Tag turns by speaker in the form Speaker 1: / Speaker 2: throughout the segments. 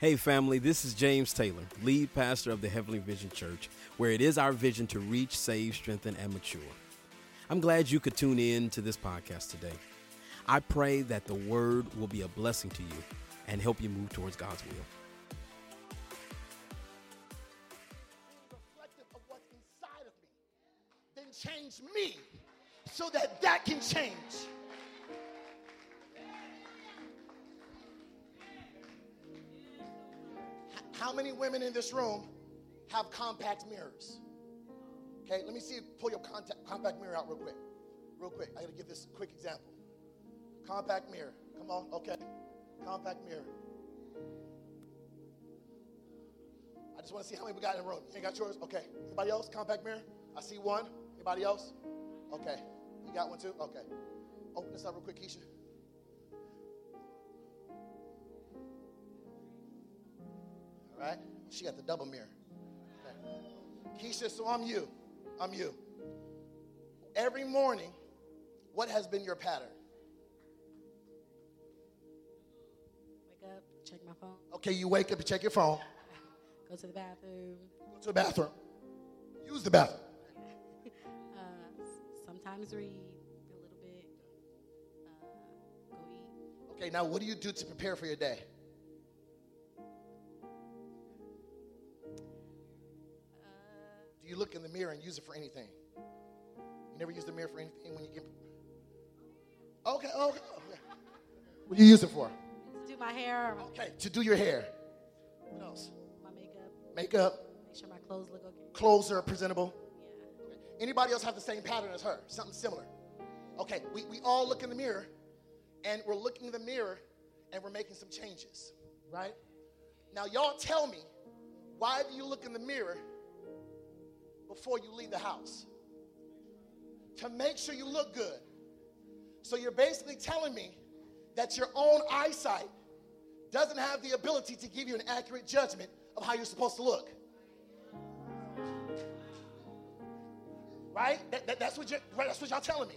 Speaker 1: Hey, family, this is James Taylor, lead pastor of the Heavenly Vision Church, where it is our vision to reach, save, strengthen, and mature. I'm glad you could tune in to this podcast today. I pray that the word will be a blessing to you and help you move towards God's will.
Speaker 2: Women in this room have compact mirrors? Okay, let me see. Pull your contact, compact mirror out real quick. Real quick. I gotta give this quick example. Compact mirror. Come on. Okay. Compact mirror. I just want to see how many we got in the room. You ain't got yours? Okay. Anybody else? Compact mirror? I see one. Anybody else? Okay. You got one too? Okay. Open this up real quick, Keisha. Right. She got the double mirror. Okay. Keisha, so I'm you. I'm you. Every morning, what has been your pattern?
Speaker 3: Wake up, check my phone,
Speaker 2: Okay, you wake up, you check your phone,
Speaker 3: go to the bathroom.
Speaker 2: go to the bathroom, use the bathroom.
Speaker 3: Uh, sometimes read a little bit. Uh, go eat.
Speaker 2: Okay, now what do you do to prepare for your day? You look in the mirror and use it for anything? You never use the mirror for anything when you get. Okay, okay. okay. What do you use it for?
Speaker 3: To do my hair,
Speaker 2: Okay, to do your hair. What else?
Speaker 3: my makeup,
Speaker 2: Makeup,
Speaker 3: make sure my clothes look okay.
Speaker 2: clothes are presentable.
Speaker 3: Yeah.
Speaker 2: Anybody else have the same pattern as her? Something similar? Okay, we, we all look in the mirror and we're looking in the mirror and we're making some changes, right? Now, y'all tell me, why do you look in the mirror before you leave the house? To make sure you look good. So you're basically telling me that your own eyesight doesn't have the ability to give you an accurate judgment of how you're supposed to look. right? That, that- that's what you're, that's what y'all telling me.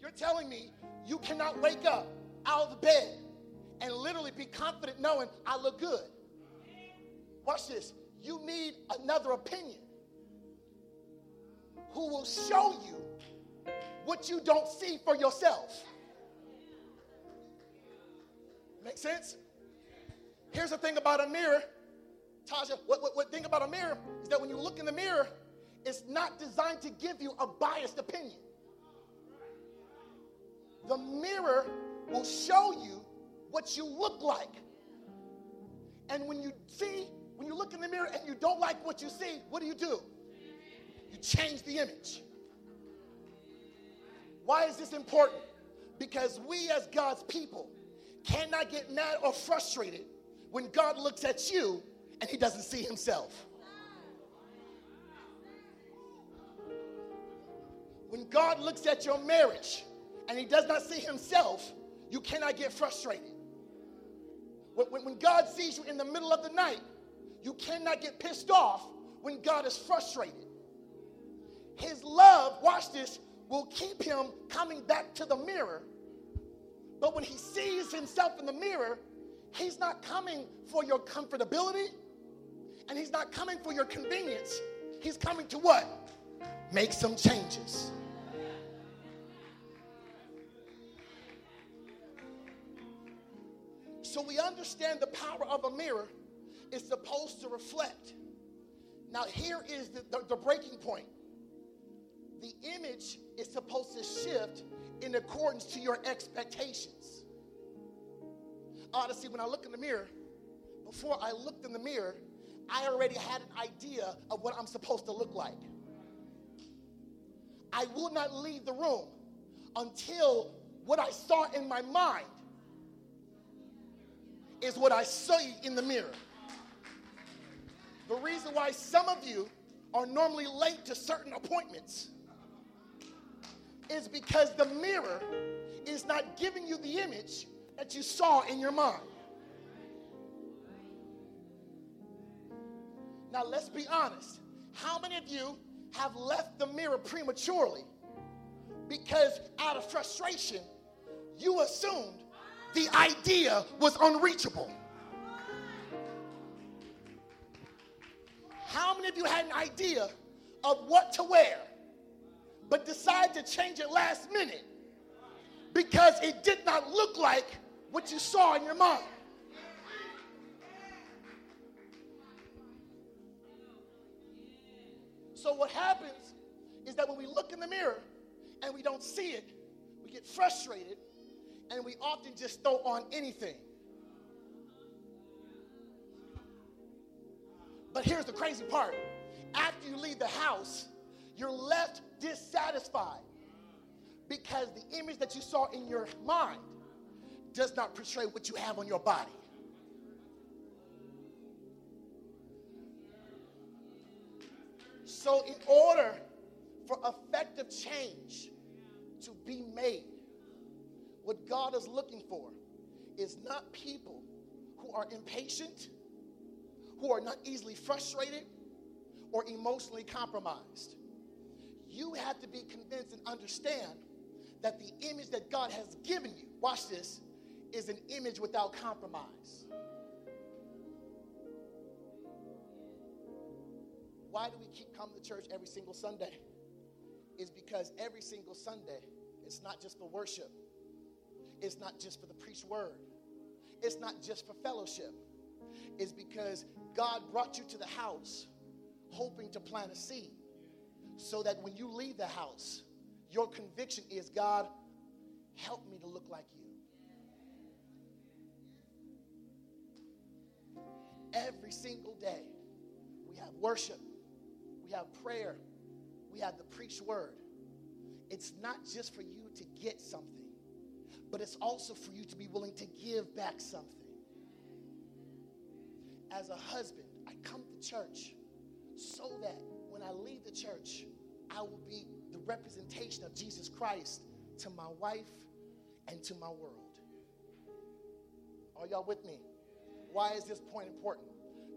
Speaker 2: You're telling me you cannot wake up out of the bed and literally be confident knowing I look good. Watch this. You need another opinion who will show you what you don't see for yourself. Make sense? Here's the thing about a mirror. Tasha, what, what, what thing about a mirror is that when you look in the mirror, it's not designed to give you a biased opinion. The mirror will show you what you look like. And when you see, when you look in the mirror and you don't like what you see, what do you do? You change the image. Why is this important? Because we, as God's people, cannot get mad or frustrated when God looks at you and he doesn't see himself. When God looks at your marriage and he does not see himself, you cannot get frustrated. When, when- God sees you in the middle of the night, you cannot get pissed off when God is frustrated. His love, watch this, will keep him coming back to the mirror. But when he sees himself in the mirror, he's not coming for your comfortability and he's not coming for your convenience. He's coming to what? Make some changes. So we understand the power of a mirror is supposed to reflect. Now, here is the, the, the breaking point the image is supposed to shift in accordance to your expectations. Honestly, when I look in the mirror, before I looked in the mirror, I already had an idea of what I'm supposed to look like. I will not leave the room until what I saw in my mind is what I see in the mirror. The reason why some of you are normally late to certain appointments is because the mirror is not giving you the image that you saw in your mind. Now, let's be honest. How many of you have left the mirror prematurely because out of frustration, you assumed the idea was unreachable? How many of you had an idea of what to wear, but decided to change it last minute because it did not look like what you saw in your mind? So, what happens is that when we look in the mirror and we don't see it, we get frustrated and we often just throw on anything. But here's the crazy part after you leave the house, you're left dissatisfied because the image that you saw in your mind does not portray what you have on your body. So, in order for effective change to be made, what God is looking for is not people who are impatient, who are not easily frustrated, or emotionally compromised. You have to be convinced and understand that the image that God has given you, watch this, is an image without compromise. Why do we keep coming to church every single Sunday? Is because every single Sunday, it's not just for worship, it's not just for the preached word, it's not just for fellowship. It's because God brought you to the house hoping to plant a seed so that when you leave the house, your conviction is God, help me to look like you. Every single day, we have worship, we have prayer, we have the preached word. It's not just for you to get something, but it's also for you to be willing to give back something. As a husband, I come to church so that when I leave the church, I will be the representation of Jesus Christ to my wife and to my world. Are y'all with me? Why is this point important?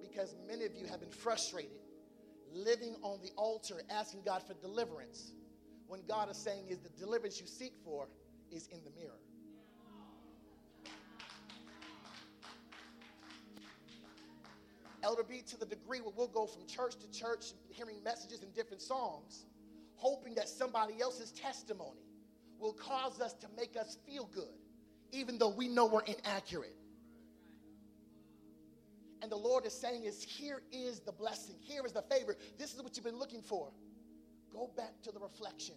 Speaker 2: Because many of you have been frustrated living on the altar asking God for deliverance when God is saying is the deliverance you seek for is in the mirror. Elder B, to the degree where we'll go from church to church, hearing messages and different songs, hoping that somebody else's testimony will cause us to make us feel good, even though we know we're inaccurate. And the Lord is saying is here is the blessing. Here is the favor. This is what you've been looking for. Go back to the reflection.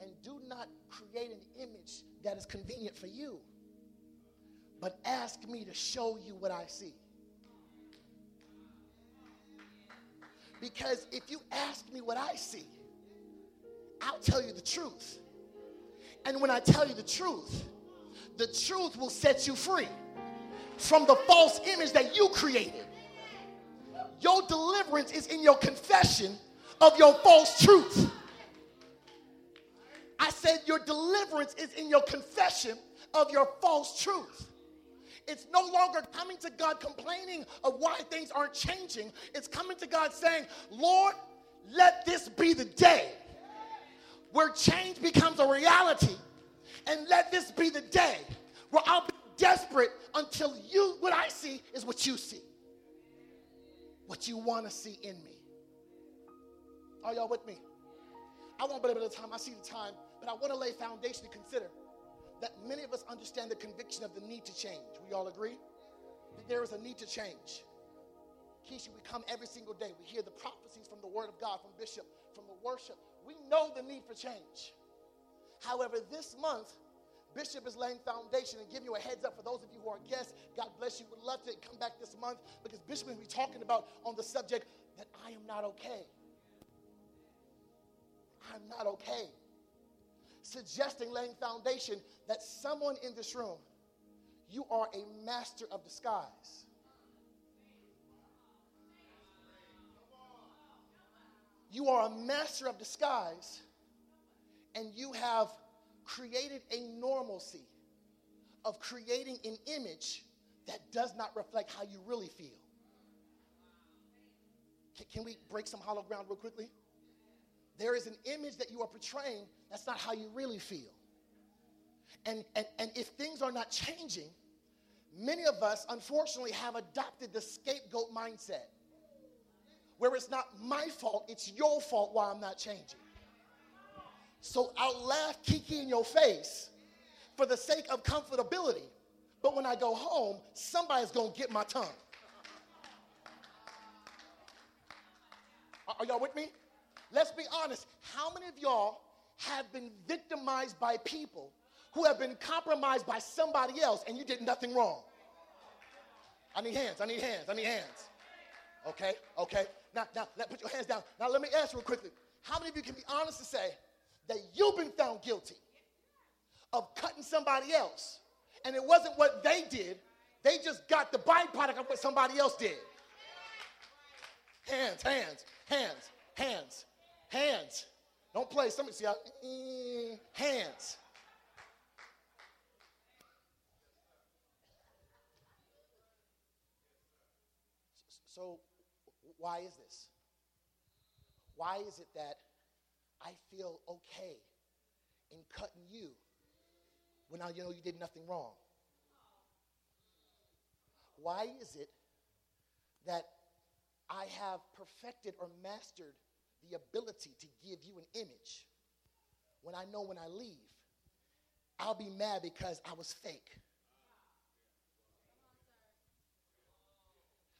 Speaker 2: And do not create an image that is convenient for you. But ask me to show you what I see. Because if you ask me what I see, I'll tell you the truth. And when I tell you the truth, the truth will set you free from the false image that you created. Your deliverance is in your confession of your false truth. I said your deliverance is in your confession of your false truth. It's no longer coming to God complaining of why things aren't changing. It's coming to God saying, Lord, let this be the day where change becomes a reality. And let this be the day where I'll be desperate until you, what I see is what you see. What you want to see in me. Are y'all with me? I won't believe it the time. I see the time, but I want to lay foundation to consider that many of us understand the conviction of the need to change. We all agree? That there is a need to change. Keisha, we come every single day. We hear the prophecies from the Word of God, from Bishop, from the worship. We know the need for change. However, this month, Bishop is laying foundation and giving you a heads up for those of you who are guests. God bless you. We'd love to come back this month because Bishop will be talking about on the subject that I am not okay. I'm not okay. Suggesting laying foundation that someone in this room, you are a master of disguise. You are a master of disguise, and you have created a normalcy of creating an image that does not reflect how you really feel. Can, can we break some hollow ground real quickly? There is an image that you are portraying that's not how you really feel. And, and, and if things are not changing, many of us unfortunately have adopted the scapegoat mindset. where it's not my fault, it's your fault why I'm not changing. So I'll laugh kiki in your face for the sake of comfortability. But when I go home, somebody's gonna get my tongue. Are, are y'all with me? Let's be honest. How many of y'all have been victimized by people who have been compromised by somebody else and you did nothing wrong? I need hands. I need hands. I need hands. Okay, okay. Now, now, let, put your hands down. Now, let me ask real quickly. How many of you can be honest to say that you've been found guilty of cutting somebody else, and it wasn't what they did? They just got the byproduct of what somebody else did. Hands, hands, hands, hands, hands. Don't play. Somebody see how mm, hands. So, why is this? Why is it that I feel okay in cutting you when I you know you did nothing wrong? Why is it that I have perfected or mastered the ability to give you an image when I know when I leave, I'll be mad because I was fake?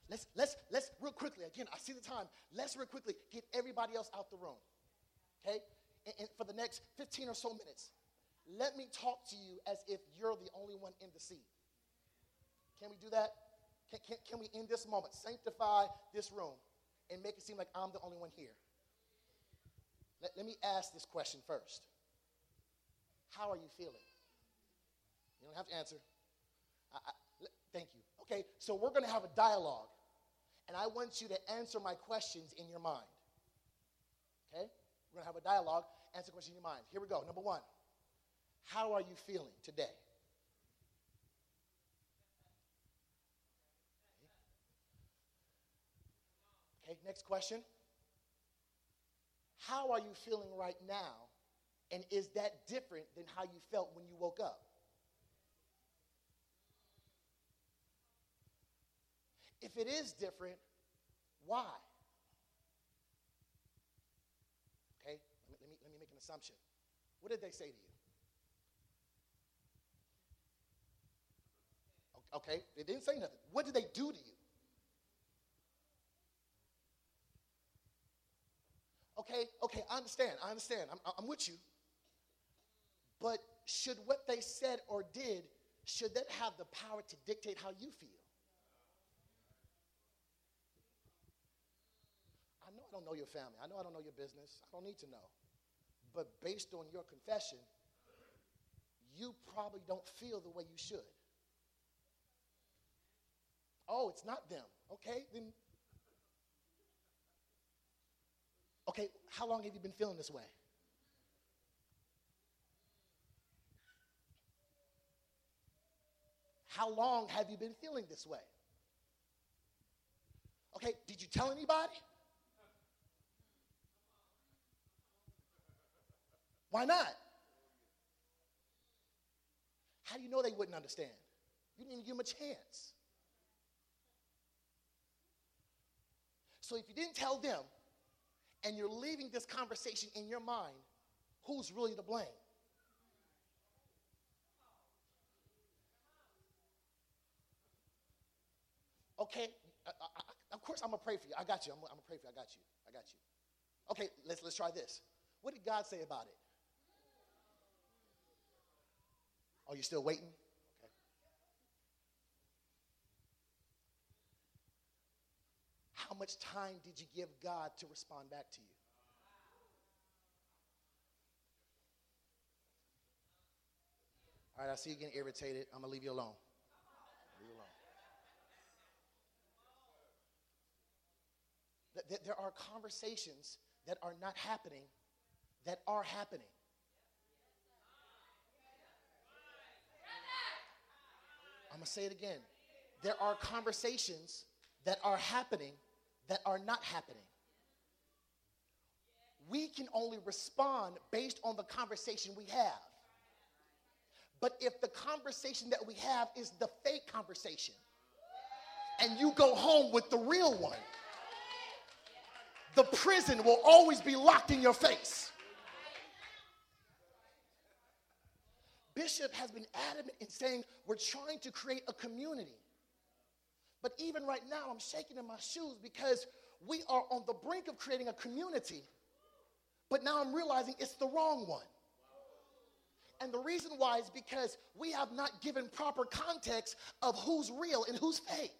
Speaker 2: Let's, let's, let's real quickly, again, I see the time. Let's real quickly get everybody else out the room. Okay? And, and for the next 15 or so minutes, let me talk to you as if you're the only one in the seat. Can we do that? Can, can, can we, in this moment, sanctify this room and make it seem like I'm the only one here? Let, let me ask this question first How are you feeling? You don't have to answer. I, I, thank you. Okay, so we're going to have a dialogue and I want you to answer my questions in your mind. Okay? We're going to have a dialogue, answer questions in your mind. Here we go. Number one How are you feeling today? Okay, next question. How are you feeling right now? And is that different than how you felt when you woke up? If it is different, why? Okay, let me, let me, make an assumption. What did they say to you? Okay, they didn't say nothing. What did they do to you? Okay, okay, I understand. I understand. I'm, I'm with you. But should what they said or did, should that have the power to dictate how you feel? I know I don't know your family. I know I don't know your business. I don't need to know. But based on your confession, you probably don't feel the way you should. Oh, it's not them. Okay, then. Okay, how long have you been feeling this way? How long have you been feeling this way? Okay, did you tell anybody? Why not? How do you know they wouldn't understand? You didn't even give them a chance. So if you didn't tell them and you're leaving this conversation in your mind, who's really to blame? Okay, I, I, of course I'm gonna pray for you. I got you. I'm, I'm gonna pray for you. I got you. I got you. Okay, let's let's try this. What did God say about it? Oh, Are you still waiting? Okay. How much time did you give God to respond back to you? All right, I see you getting irritated. I'm going to leave you alone. Leave you alone. There are conversations that are not happening that are happening. I'm going to say it again. There are conversations that are happening that are not happening. We can only respond based on the conversation we have. But if the conversation that we have is the fake conversation, and you go home with the real one, the prison will always be locked in your face. Bishop has been adamant in saying we're trying to create a community. But even right now, I'm shaking in my shoes because we are on the brink of creating a community. But now I'm realizing it's the wrong one. And the reason why is because we have not given proper context of who's real and who's fake.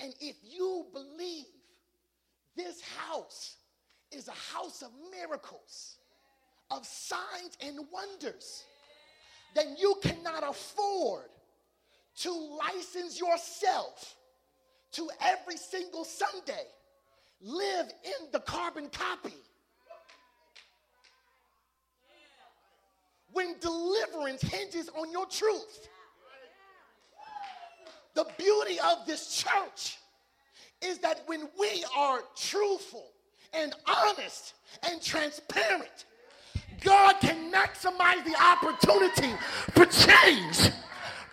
Speaker 2: And if you believe this house is a house of miracles, of signs and wonders, then you cannot afford to license yourself to every single Sunday live in the carbon copy. When deliverance hinges on your truth. The beauty of this church is that when we are truthful and honest and transparent, God can maximize the opportunity for change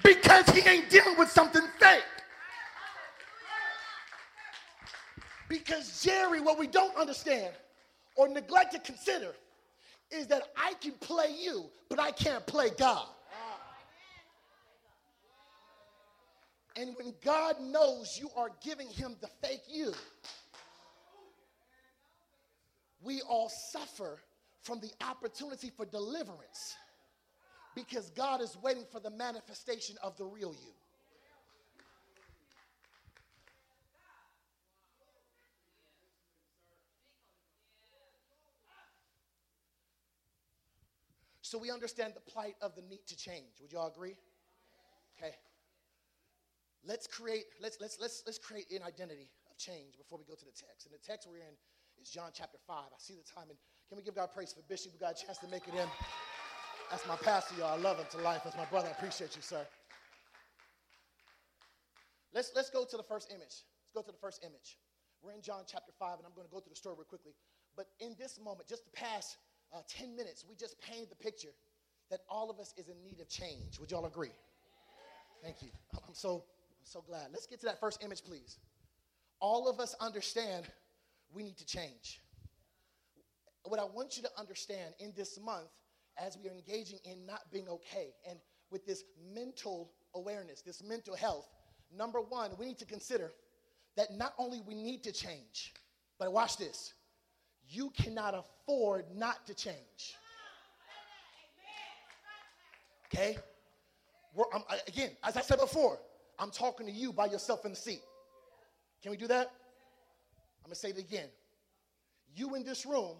Speaker 2: because he ain't dealing with something fake. Because, Jerry, what we don't understand or neglect to consider is that I can play you, but I can't play God. And when God knows you are giving him the fake you, we all suffer from the opportunity for deliverance because God is waiting for the manifestation of the real you. So we understand the plight of the need to change. Would y'all agree? Okay. Let's create, let's let's let's let's create an identity of change before we go to the text. And the text we're in is John chapter 5. I see the time and can we give God praise for Bishop? We got a chance to make it in. That's my pastor, y'all. I love him to life. That's my brother. I appreciate you, sir. Let's let's go to the first image. Let's go to the first image. We're in John chapter 5, and I'm going to go through the story real quickly. But in this moment, just the past uh, 10 minutes, we just painted the picture that all of us is in need of change. Would y'all agree? Thank you. I'm so, I'm so glad. Let's get to that first image, please. All of us understand we need to change. What I want you to understand in this month, as we are engaging in not being okay and with this mental awareness, this mental health, number one, we need to consider that not only we need to change, but watch this you cannot afford not to change. Okay? I'm, again, as I said before, I'm talking to you by yourself in the seat. Can we do that? I'm to say it again. You in this room,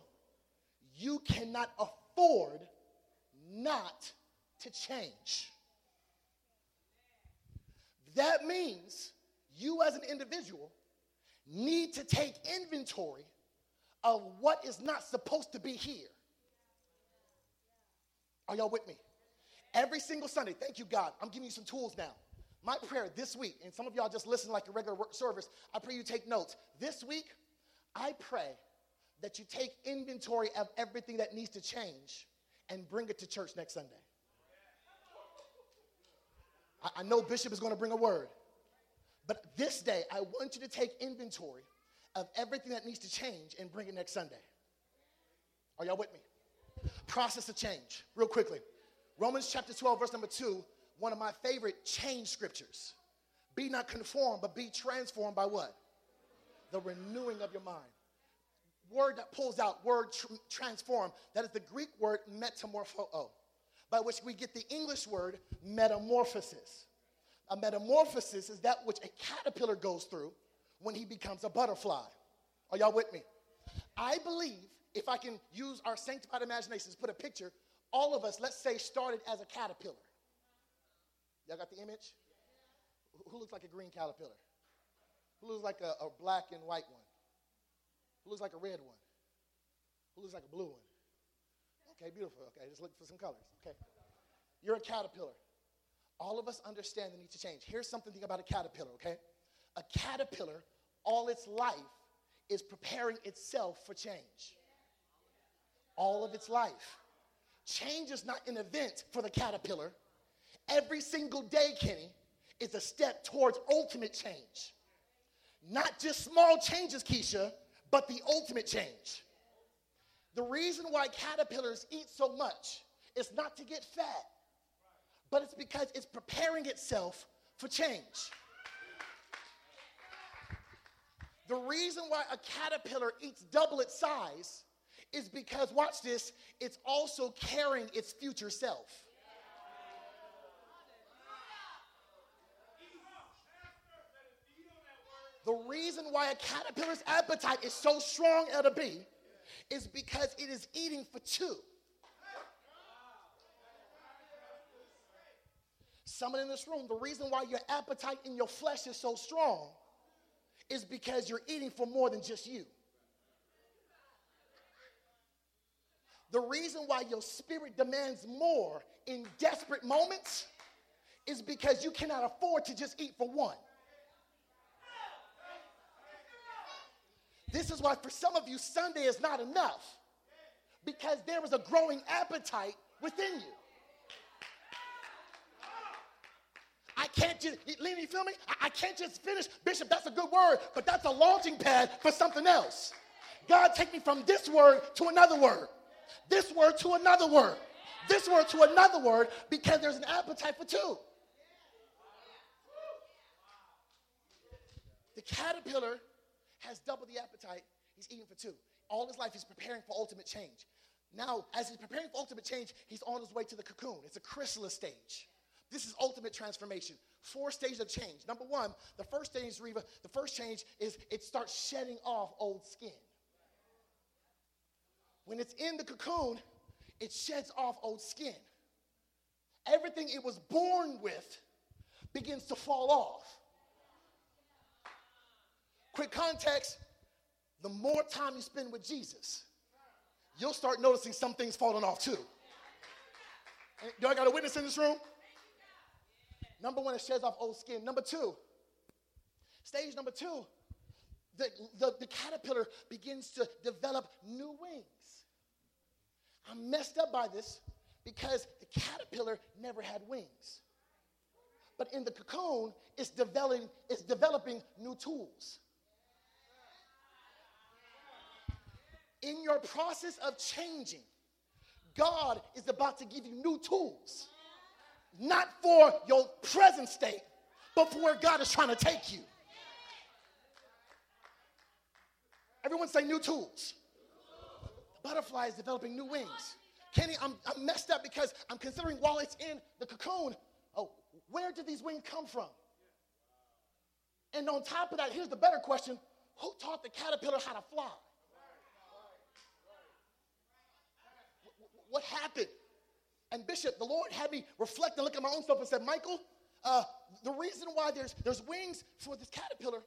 Speaker 2: you cannot afford not to change. That means you as an individual need to take inventory of what is not supposed to be here. Are y'all with me? Every single Sunday, thank you, God. I'm giving you some tools now. My prayer this week, and some of y'all just listen like a regular service, I pray you take notes. This week, I pray that you take inventory of everything that needs to change and bring it to church next Sunday. I, I know Bishop is going to bring a word, but this day, I want you to take inventory of everything that needs to change and bring it next Sunday. Are y'all with me? Process of change, real quickly. Romans chapter 12, verse number 2, one of my favorite change scriptures. Be not conformed, but be transformed by what? The renewing of your mind. Word that pulls out, word tr- transform, that is the Greek word metamorpho, oh, by which we get the English word metamorphosis. A metamorphosis is that which a caterpillar goes through when he becomes a butterfly. Are y'all with me? I believe if I can use our sanctified imaginations, put a picture, all of us, let's say, started as a caterpillar. Y'all got the image? Who looks like a green caterpillar? Who looks like a, a black and white one? Who looks like a red one? Who looks like a blue one? Okay, beautiful. Okay, just look for some colors. Okay. You're a caterpillar. All of us understand the need to change. Here's something about a caterpillar, okay? A caterpillar, all its life, is preparing itself for change. All of its life. Change is not an event for the caterpillar. Every single day, Kenny, is a step towards ultimate change. Not just small changes, Keisha, but the ultimate change. The reason why caterpillars eat so much is not to get fat, but it's because it's preparing itself for change. The reason why a caterpillar eats double its size is because, watch this, it's also carrying its future self. The reason why a caterpillar's appetite is so strong, Elder B, is because it is eating for two. Someone in this room, the reason why your appetite in your flesh is so strong is because you're eating for more than just you. The reason why your spirit demands more in desperate moments is because you cannot afford to just eat for one. This is why, for some of you, Sunday is not enough because there is a growing appetite within you. I can't just, Lena, you feel me? I, I can't just finish. Bishop, that's a good word, but that's a launching pad for something else. God, take me from this word to another word, this word to another word, this word to another word, because there's an appetite for two. The caterpillar has double the appetite. He's eating for two. All his life, he's preparing for ultimate change. Now, as he's preparing for ultimate change, he's on his way to the cocoon. It's a chrysalis stage. This is ultimate transformation. Four stages of change. Number one, the first stage, Reva, the first change is it starts shedding off old skin. When it's in the cocoon, it sheds off old skin. Everything it was born with begins to fall off. Quick context the more time you spend with Jesus, you'll start noticing some things falling off too. Do I got a witness in this room? Number one, it sheds off old skin. Number two, stage number two, the, the, the caterpillar begins to develop new wings. I'm messed up by this because the caterpillar never had wings. But in the cocoon, it's developing, it's developing new tools. In your process of changing, God is about to give you new tools not for your present state, but for where God is trying to take you. Everyone say new tools. The butterfly is developing new wings. Kenny, I'm, I'm messed up because I'm considering while it's in the cocoon, oh, where did these wings come from? And on top of that, here's the better question who taught the caterpillar how to fly? What happened? And Bishop, the Lord had me reflect and look at my own stuff and said, Michael, uh, the reason why there's, there's wings for this caterpillar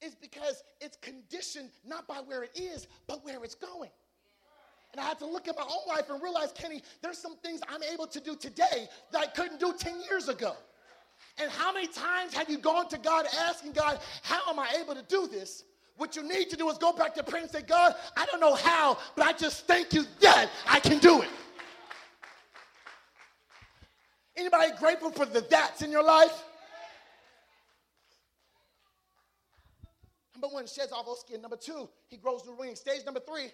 Speaker 2: is because it's conditioned not by where it is, but where it's going. And I had to look at my own life and realize, Kenny, there's some things I'm able to do today that I couldn't do 10 years ago. And how many times have you gone to God asking God, how am I able to do this? What you need to do is go back to prayer and say, God, I don't know how, but I just thank you that I can do it. Anybody grateful for the that's in your life? Number one, sheds off old skin. Number two, he grows new wings. Stage number three,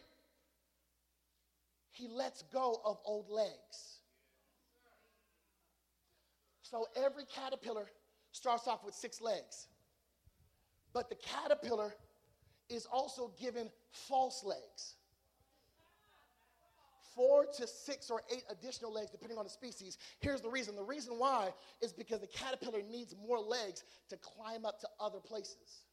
Speaker 2: he lets go of old legs. So every caterpillar starts off with six legs. But the caterpillar is also given false legs four to six or eight additional legs, depending on the species. Here's the reason the reason why is because the caterpillar needs more legs to climb up to other places.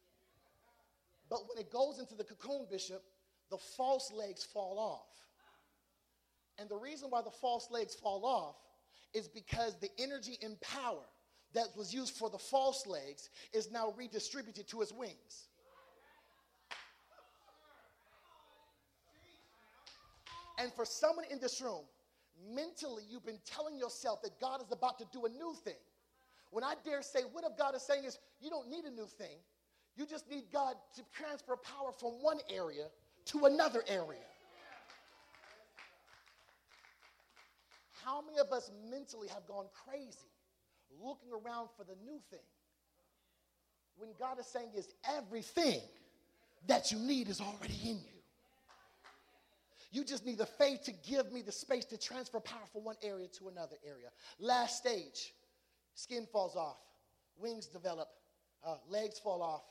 Speaker 2: But when it goes into the cocoon, Bishop, the false legs fall off. And the reason why the false legs fall off is because the energy and power that was used for the false legs is now redistributed to its wings. And for someone in this room, mentally, you've been telling yourself that God is about to do a new thing. When I dare say, what if God is saying is, you don't need a new thing. You just need God to transfer power from one area to another area. How many of us mentally have gone crazy looking around for the new thing. When God is saying is everything that you need is already in you. You just need the faith to give me the space to transfer power from one area to another area. Last stage, skin falls off, wings develop, uh, legs fall off,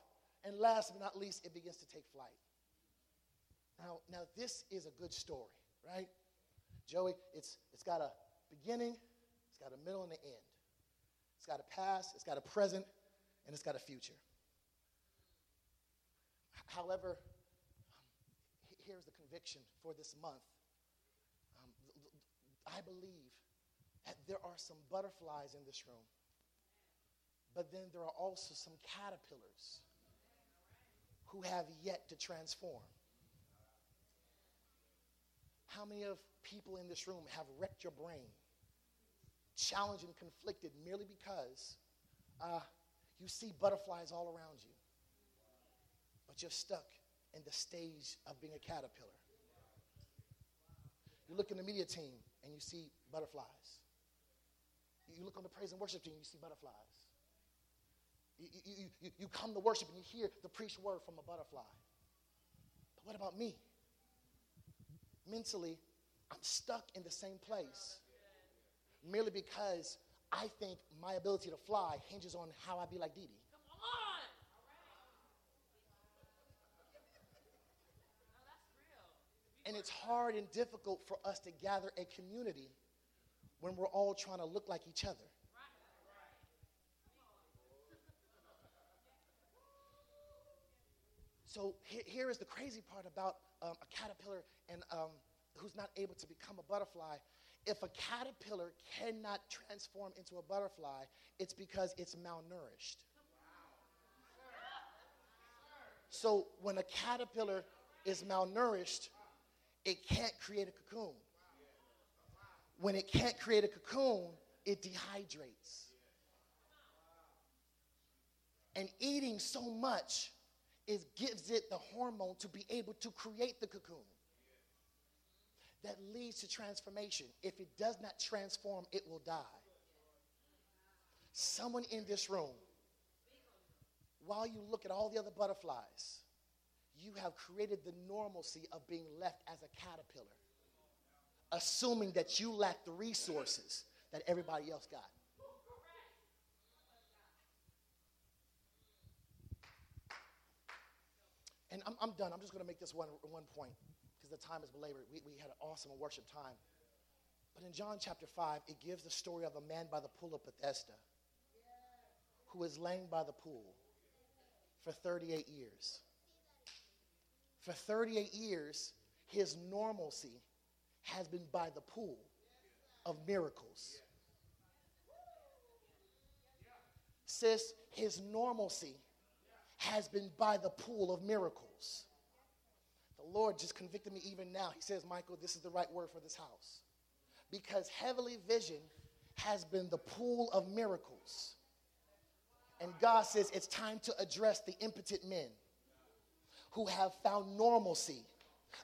Speaker 2: and last but not least, it begins to take flight. Now, now this is a good story, right? Joey, it's, it's got a beginning, it's got a middle, and an end. It's got a past, it's got a present, and it's got a future. However, conviction for this month. Um, I believe that there are some butterflies in this room, but then there are also some caterpillars who have yet to transform. How many of people in this room have wrecked your brain, challenged and conflicted merely because uh, you see butterflies all around you, but you're stuck in the stage of being a caterpillar? You look in the media team and you see butterflies. You look on the praise and worship team, you see butterflies. You, you, you, you come to worship and you hear the preached word from a butterfly. But what about me? Mentally, I'm stuck in the same place merely because I think my ability to fly hinges on how I be like Dee Dee. And it's hard and difficult for us to gather a community when we're all trying to look like each other. So here, here is the crazy part about um, a caterpillar and um, who's not able to become a butterfly. If a caterpillar cannot transform into a butterfly, it's because it's malnourished. So when a caterpillar is malnourished, it can't create a cocoon. When it can't create a cocoon, it dehydrates. And eating so much is gives it the hormone to be able to create the cocoon. That leads to transformation. If it does not transform, it will die. Someone in this room, while you look at all the other butterflies, you have created the normalcy of being left as a caterpillar, assuming that you lack the resources that everybody else got. And I'm, I'm done. I'm just going to make this one, one point because the time is belabored. We, we had an awesome worship time. But in John chapter 5, it gives the story of a man by the pool of Bethesda who is laying by the pool for 38 years. For 38 years, his normalcy has been by the pool of miracles. Sis, his normalcy has been by the pool of miracles. The Lord just convicted me even now. He says, Michael, this is the right word for this house. Because heavenly vision has been the pool of miracles. And God says it's time to address the impotent men who have found normalcy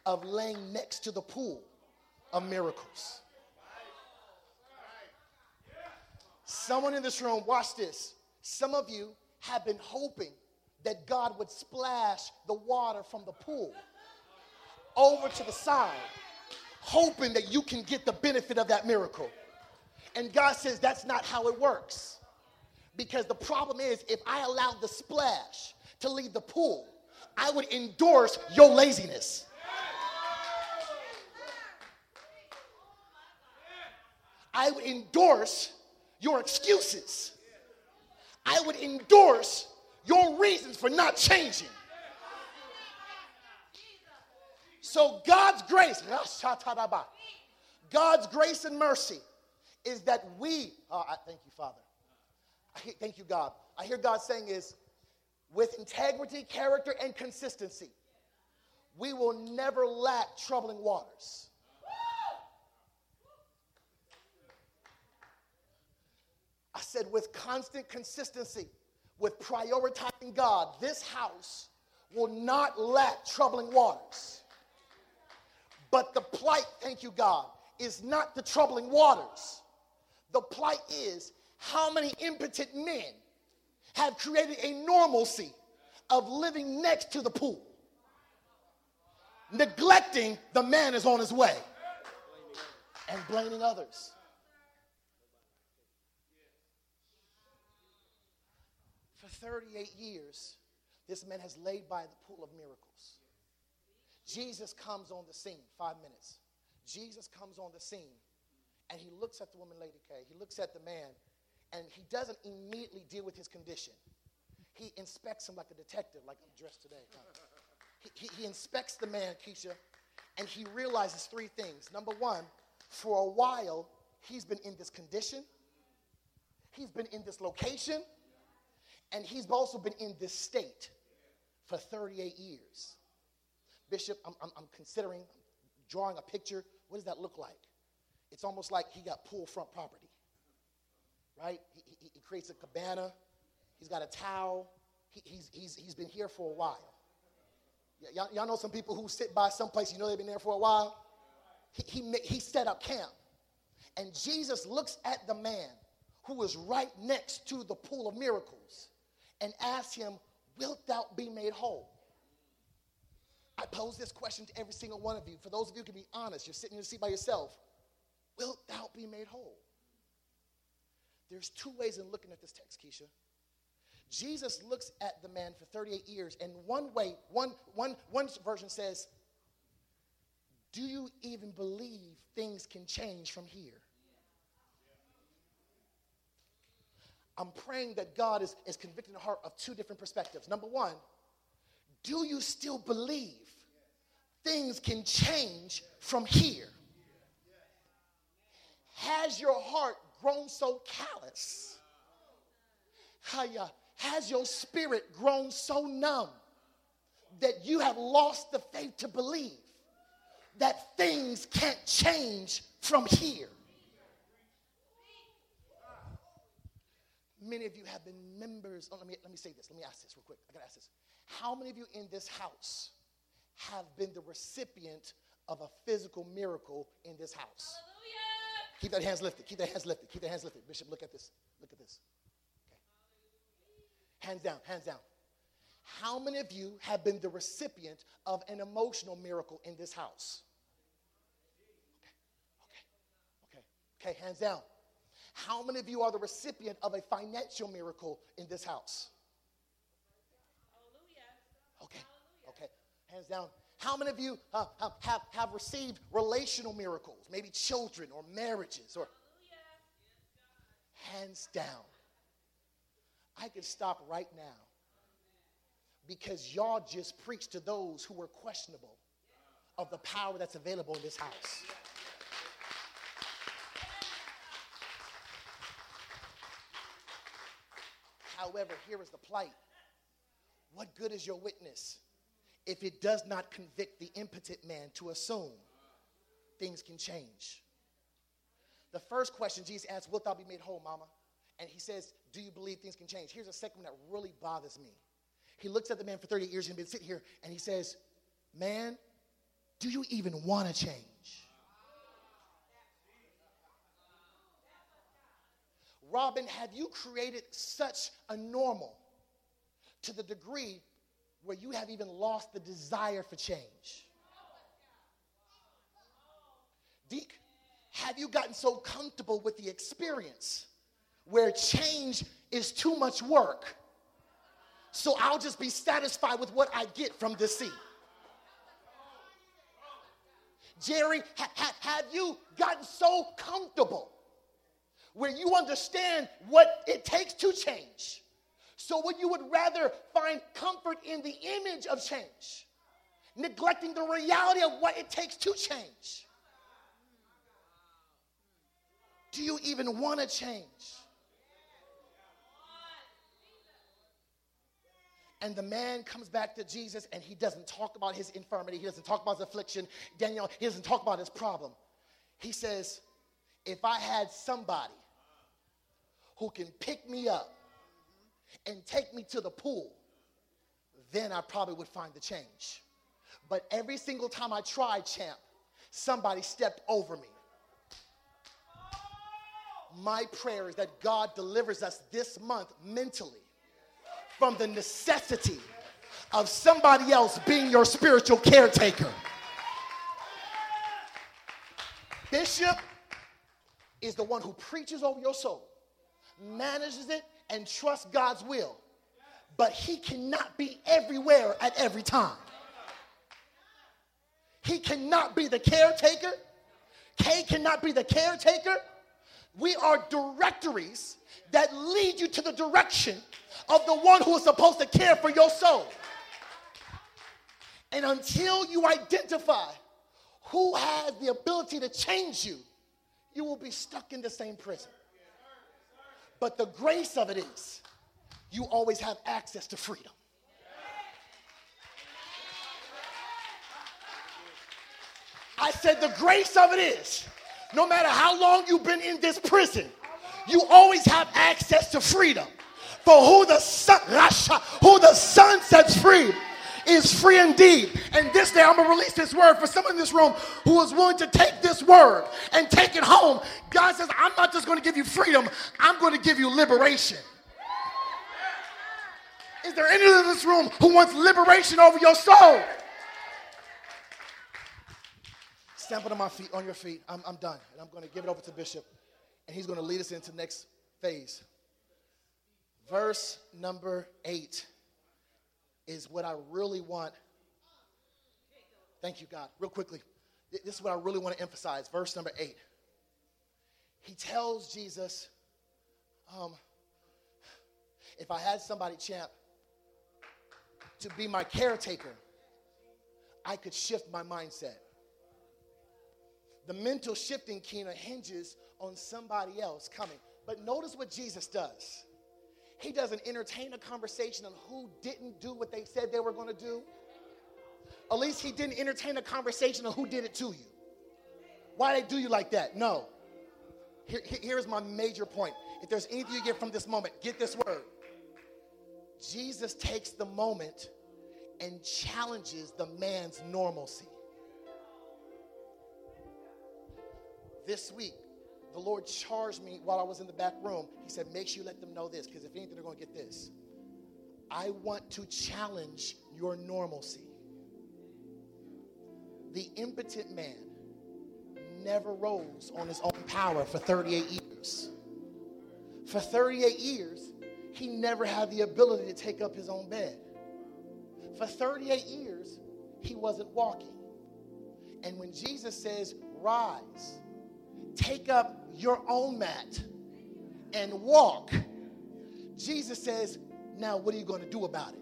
Speaker 2: of laying next to the pool of miracles. Someone in this room, watch this. Some of you have been hoping that God would splash the water from the pool over to the side, hoping that you can get the benefit of that miracle. And God says that's not how it works. Because the problem is, if I allowed the splash to leave the pool, I would endorse your laziness. I would endorse your excuses. I would endorse your reasons for not changing. So God's grace, God's grace and mercy is that we, oh, I thank you, Father. I thank you, God. I hear God saying is, with integrity, character, and consistency, we will never lack troubling waters. I said, with constant consistency, with prioritizing God, this house will not lack troubling waters. But the plight, thank you, God, is not the troubling waters. The plight is how many impotent men have created a normalcy of living next to the pool, neglecting the man is on his way and blaming others. For 38 years, this man has laid by the pool of miracles. Jesus comes on the scene, five minutes. Jesus comes on the scene and he looks at the woman, Lady K. He looks at the man and he doesn't immediately deal with his condition. He inspects him like a detective, like I'm dressed today. He, he, he inspects the man, Keisha, and he realizes three things. Number one, for a while, he's been in this condition, he's been in this location, and he's also been in this state for 38 years. Bishop, I'm, I'm, I'm considering drawing a picture. What does that look like? It's almost like he got pool front property, right? He, he, he creates a cabana, he's got a towel, he, he's, he's, he's been here for a while. y'all, y'all know some people who sit by someplace, you know they've been there for a while? He, he, he set up camp. And Jesus looks at the man who is right next to the pool of miracles and asks him, Wilt thou be made whole? I pose this question to every single one of you. For those of you who can be honest, you're sitting in your seat by yourself. Wilt thou be made whole? There's two ways in looking at this text, Keisha. Jesus looks at the man for 38 years, and one way, one, one, one version says, Do you even believe things can change from here? I'm praying that God is, is convicting the heart of two different perspectives. Number one, do you still believe things can change from here? Has your heart grown so callous? Has your spirit grown so numb that you have lost the faith to believe that things can't change from here? Many of you have been members. Oh, let, me, let me say this. Let me ask this real quick. I gotta ask this. How many of you in this house have been the recipient of a physical miracle in this house? Hallelujah. Keep that hands lifted. Keep that hands lifted. Keep that hands lifted. Bishop, look at this. Look at this. Okay. Hands down, hands down. How many of you have been the recipient of an emotional miracle in this house? Okay, okay, okay, Okay, hands down. How many of you are the recipient of a financial miracle in this house? Okay, okay, hands down. How many of you uh, have, have received relational miracles, maybe children or marriages or hands down? I can stop right now because y'all just preached to those who were questionable of the power that's available in this house. However, here is the plight. What good is your witness if it does not convict the impotent man to assume things can change? The first question Jesus asks, Wilt thou be made whole, mama? And he says, Do you believe things can change? Here's a second one that really bothers me. He looks at the man for 30 years and been sitting here and he says, Man, do you even want to change? Robin, have you created such a normal to the degree where you have even lost the desire for change? Deke, have you gotten so comfortable with the experience where change is too much work? So I'll just be satisfied with what I get from this seat. Jerry, ha- ha- have you gotten so comfortable where you understand what it takes to change. So, what you would rather find comfort in the image of change, neglecting the reality of what it takes to change. Do you even want to change? And the man comes back to Jesus and he doesn't talk about his infirmity. He doesn't talk about his affliction. Daniel, he doesn't talk about his problem. He says, If I had somebody who can pick me up and take me to the pool, then I probably would find the change. But every single time I tried, champ, somebody stepped over me. My prayer is that God delivers us this month mentally from the necessity of somebody else being your spiritual caretaker. Bishop is the one who preaches over your soul, manages it, and trust God's will. But he cannot be everywhere at every time. He cannot be the caretaker. Kay cannot be the caretaker. We are directories that lead you to the direction of the one who is supposed to care for your soul. And until you identify who has the ability to change you, you will be stuck in the same prison. But the grace of it is, you always have access to freedom. I said, the grace of it is, no matter how long you've been in this prison, you always have access to freedom. For who the son, who the son sets free is free indeed. And this day I'm gonna release this word for someone in this room who is willing to take this word and take it home. God says, I'm not just gonna give you freedom, I'm gonna give you liberation. Is there anyone in this room who wants liberation over your soul? Stand on my feet, on your feet. I'm, I'm done. And I'm going to give it over to Bishop. And he's going to lead us into next phase. Verse number eight is what I really want. Thank you, God. Real quickly. This is what I really want to emphasize. Verse number eight. He tells Jesus, um, if I had somebody, champ, to be my caretaker, I could shift my mindset. The mental shifting Kina hinges on somebody else coming. But notice what Jesus does. He doesn't entertain a conversation on who didn't do what they said they were going to do. At least he didn't entertain a conversation on who did it to you. Why they do you like that? No. Here, here's my major point. If there's anything you get from this moment, get this word. Jesus takes the moment and challenges the man's normalcy. This week, the Lord charged me while I was in the back room. He said, Make sure you let them know this, because if anything, they're going to get this. I want to challenge your normalcy. The impotent man never rose on his own power for 38 years. For 38 years, he never had the ability to take up his own bed. For 38 years, he wasn't walking. And when Jesus says, Rise, take up your own mat and walk, Jesus says, Now what are you going to do about it?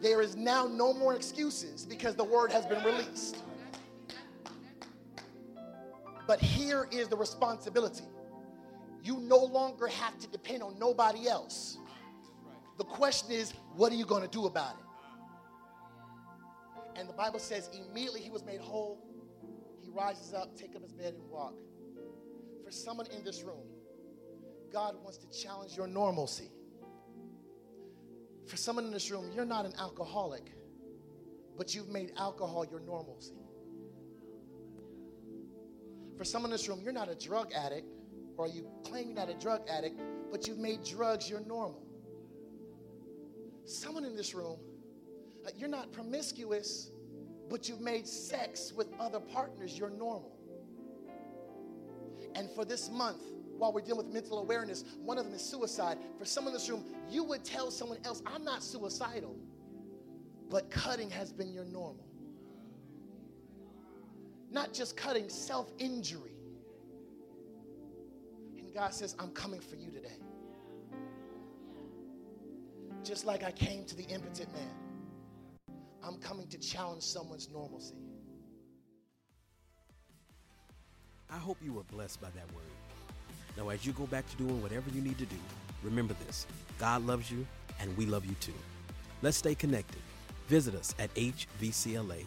Speaker 2: There is now no more excuses because the word has been released. But here is the responsibility you no longer have to depend on nobody else. The question is, what are you going to do about it? And the Bible says immediately he was made whole, rises up, take up his bed, and walk. For someone in this room, God wants to challenge your normalcy. For someone in this room, you're not an alcoholic, but you've made alcohol your normalcy. For someone in this room, you're not a drug addict, or you claim you're not a drug addict, but you've made drugs your normal. Someone in this room, uh, you're not promiscuous, but you've made sex with other partners your normal. And for this month, while we're dealing with mental awareness, one of them is suicide. For someone in this room, you would tell someone else, I'm not suicidal, but cutting has been your normal. Not just cutting, self injury. And God says, I'm coming for you today. Just like I came to the impotent man. I'm coming to challenge someone's normalcy.
Speaker 1: I hope you were blessed by that word. Now, as you go back to doing whatever you need to do, remember this God loves you, and we love you too. Let's stay connected. Visit us at hvcla.com.